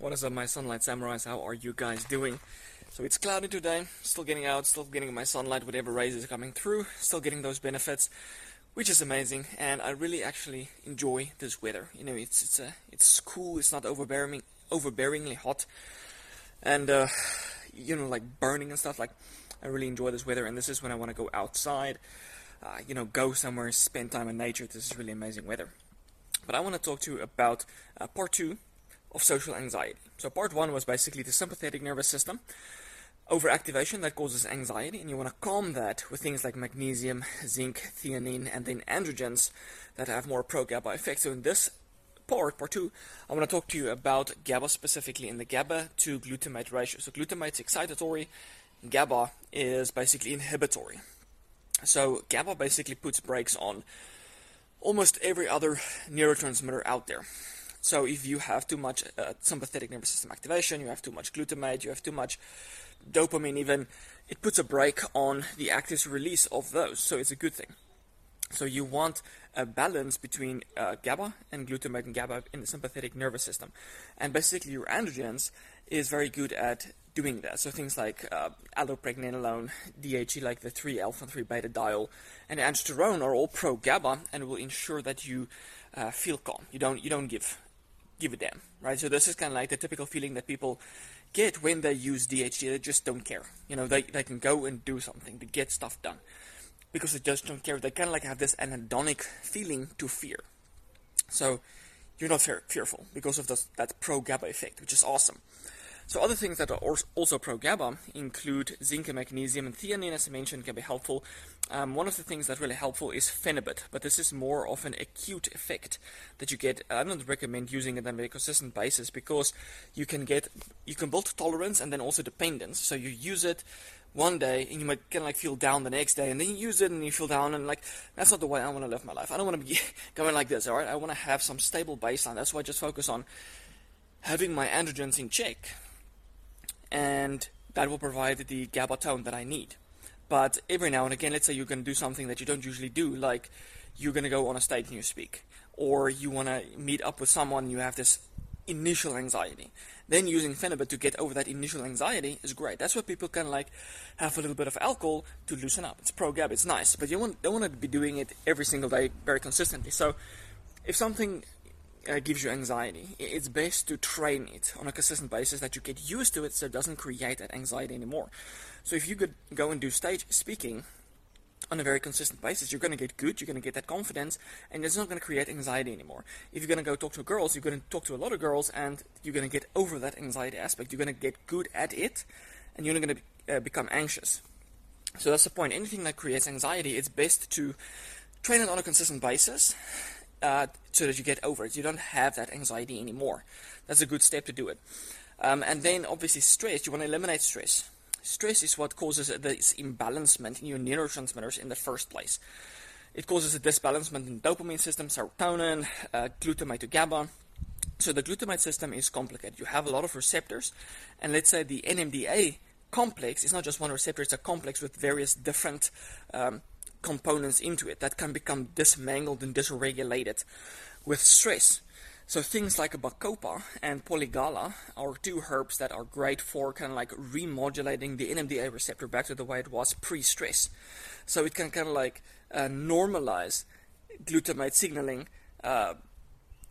What is up, my sunlight samurais? How are you guys doing? So it's cloudy today, still getting out, still getting my sunlight, whatever rays is coming through, still getting those benefits, which is amazing. And I really actually enjoy this weather. You know, it's it's uh, it's cool. It's not overbearing, overbearingly hot, and uh, you know, like burning and stuff. Like I really enjoy this weather, and this is when I want to go outside. Uh, you know, go somewhere, spend time in nature. This is really amazing weather. But I want to talk to you about uh, part two of social anxiety. So part one was basically the sympathetic nervous system overactivation that causes anxiety, and you want to calm that with things like magnesium, zinc, theanine, and then androgens that have more pro-GABA effects. So in this part, part two, I want to talk to you about GABA specifically in the GABA to glutamate ratio. So glutamate's excitatory, GABA is basically inhibitory. So GABA basically puts brakes on almost every other neurotransmitter out there. So if you have too much uh, sympathetic nervous system activation, you have too much glutamate, you have too much dopamine even, it puts a brake on the active release of those. So it's a good thing. So you want a balance between uh, GABA and glutamate and GABA in the sympathetic nervous system. And basically your androgens is very good at doing that. So things like uh, allopregnanolone, DHE like the 3-alpha 3-beta diol, and androsterone are all pro-GABA and will ensure that you uh, feel calm. You don't you don't give give a damn, right? So this is kind of like the typical feeling that people get when they use DHT. They just don't care. You know, they, they can go and do something to get stuff done because they just don't care. They kind of like have this anhedonic feeling to fear. So you're not fear- fearful because of this, that pro GABA effect, which is awesome. So other things that are also pro-GABA include zinc and magnesium and theanine, as I mentioned, can be helpful. Um, one of the things that's really helpful is phenibut, but this is more of an acute effect that you get. I don't recommend using it on a consistent basis because you can get you can build tolerance and then also dependence. So you use it one day and you might kind of like feel down the next day and then you use it and you feel down and like that's not the way I want to live my life. I don't want to be going like this, all right? I want to have some stable baseline. That's why I just focus on having my androgens in check and that will provide the GABA tone that I need. But every now and again, let's say you're going to do something that you don't usually do, like you're going to go on a stage and you speak, or you want to meet up with someone and you have this initial anxiety. Then using phenibut to get over that initial anxiety is great. That's what people of like have a little bit of alcohol to loosen up. It's pro GABA, it's nice, but you want, don't want to be doing it every single day very consistently. So if something uh, gives you anxiety. It's best to train it on a consistent basis that you get used to it so it doesn't create that anxiety anymore. So if you could go and do stage speaking on a very consistent basis, you're going to get good, you're going to get that confidence, and it's not going to create anxiety anymore. If you're going to go talk to girls, you're going to talk to a lot of girls, and you're going to get over that anxiety aspect. You're going to get good at it, and you're not going to uh, become anxious. So that's the point. Anything that creates anxiety, it's best to train it on a consistent basis uh, so that you get over it. You don't have that anxiety anymore. That's a good step to do it. Um, and then obviously stress, you want to eliminate stress. Stress is what causes this imbalancement in your neurotransmitters in the first place. It causes a disbalancement in dopamine system, serotonin, uh, glutamate to GABA. So the glutamate system is complicated. You have a lot of receptors, and let's say the NMDA complex is not just one receptor; it's a complex with various different um, components into it that can become dismangled and dysregulated with stress. So things like bacopa and polygala are two herbs that are great for kind of like remodulating the NMDA receptor back to the way it was pre-stress. So it can kind of like uh, normalize glutamate signaling uh,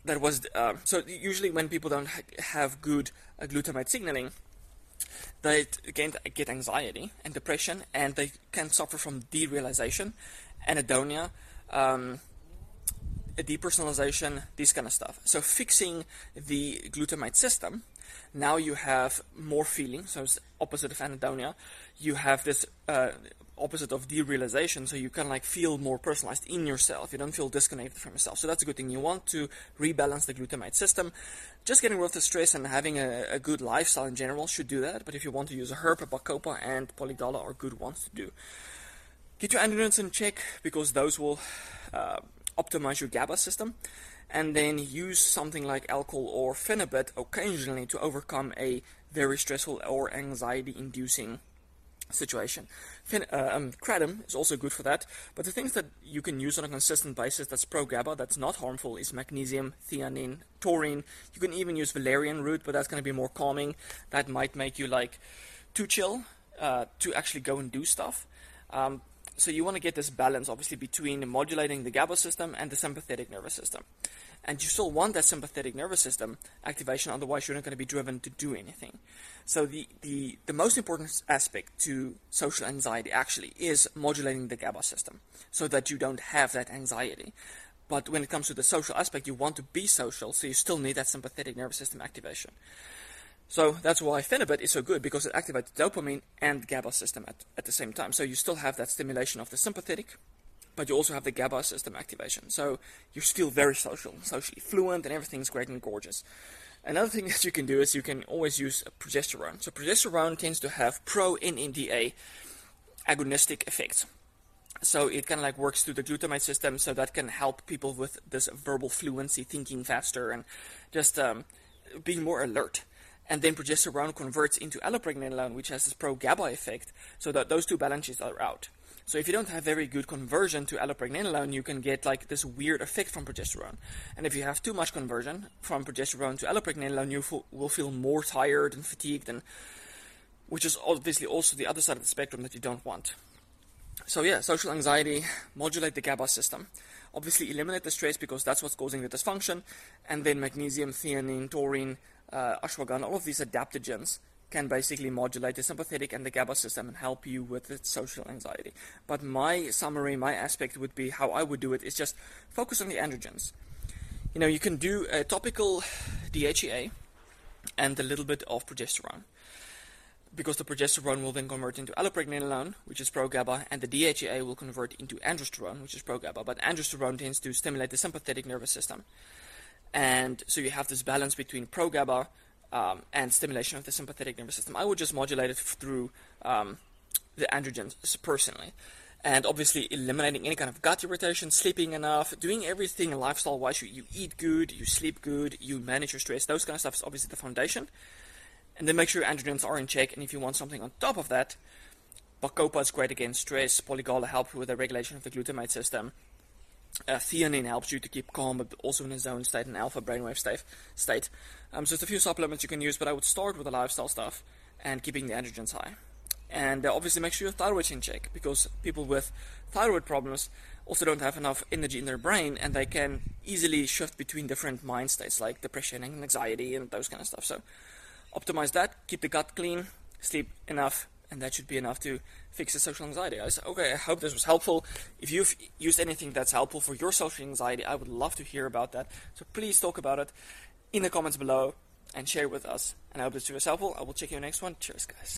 that was uh, so usually when people don't ha- have good uh, glutamate signaling they again get anxiety and depression, and they can suffer from derealization, anhedonia, um, depersonalization, this kind of stuff. So fixing the glutamate system, now you have more feeling. So it's opposite of anhedonia. You have this uh, opposite of derealization, so you can like feel more personalized in yourself. You don't feel disconnected from yourself. So that's a good thing. You want to rebalance the glutamate system. Just getting rid of the stress and having a, a good lifestyle in general should do that. But if you want to use a herb, a bacopa, and polygala are good ones to do. Get your androgens in check because those will uh, optimize your GABA system. And then use something like alcohol or phenibut occasionally to overcome a very stressful or anxiety inducing situation. Fin- uh, um, kratom is also good for that, but the things that you can use on a consistent basis that's pro-GABA, that's not harmful, is magnesium, theanine, taurine. You can even use valerian root, but that's going to be more calming. That might make you like too chill uh, to actually go and do stuff. Um, so you want to get this balance, obviously, between modulating the GABA system and the sympathetic nervous system. And you still want that sympathetic nervous system activation, otherwise you're not going to be driven to do anything. So the, the, the most important aspect to social anxiety actually is modulating the GABA system so that you don't have that anxiety. But when it comes to the social aspect, you want to be social, so you still need that sympathetic nervous system activation. So that's why Phenibut is so good because it activates dopamine and GABA system at, at the same time. So you still have that stimulation of the sympathetic, but you also have the GABA system activation. So you're still very social, socially fluent, and everything's great and gorgeous. Another thing that you can do is you can always use progesterone. So progesterone tends to have pro-NMDA agonistic effects. So it kind of like works through the glutamate system, so that can help people with this verbal fluency, thinking faster, and just um, being more alert and then progesterone converts into allopregnanolone, which has this pro-GABA effect, so that those two balances are out. So if you don't have very good conversion to allopregnanolone, you can get like this weird effect from progesterone. And if you have too much conversion from progesterone to allopregnanolone, you will feel more tired and fatigued, and which is obviously also the other side of the spectrum that you don't want. So yeah, social anxiety, modulate the GABA system. Obviously eliminate the stress because that's what's causing the dysfunction, and then magnesium, theanine, taurine, uh, ashwagandha, all of these adaptogens can basically modulate the sympathetic and the GABA system and help you with the social anxiety. But my summary, my aspect would be how I would do it is just focus on the androgens. You know, you can do a topical DHEA and a little bit of progesterone. Because the progesterone will then convert into allopregnanolone, which is pro-GABA, and the DHEA will convert into androsterone, which is pro-GABA. But androsterone tends to stimulate the sympathetic nervous system. And so you have this balance between pro GABA um, and stimulation of the sympathetic nervous system. I would just modulate it through um, the androgens personally. And obviously, eliminating any kind of gut irritation, sleeping enough, doing everything lifestyle wise. You, you eat good, you sleep good, you manage your stress, those kind of stuff is obviously the foundation. And then make sure your androgens are in check. And if you want something on top of that, Bacopa is great against stress. Polygala helps with the regulation of the glutamate system. Uh, theanine helps you to keep calm, but also in a zone state, an alpha brainwave state. state. Um, so there's a few supplements you can use, but I would start with the lifestyle stuff and keeping the androgens high. And uh, obviously make sure your thyroid's in check, because people with thyroid problems also don't have enough energy in their brain, and they can easily shift between different mind states, like depression and anxiety and those kind of stuff. So optimize that, keep the gut clean, sleep enough, and that should be enough to fix the social anxiety. Said, okay, I hope this was helpful. If you've used anything that's helpful for your social anxiety, I would love to hear about that. So please talk about it in the comments below and share it with us. And I hope this was helpful. I will check you next one. Cheers, guys.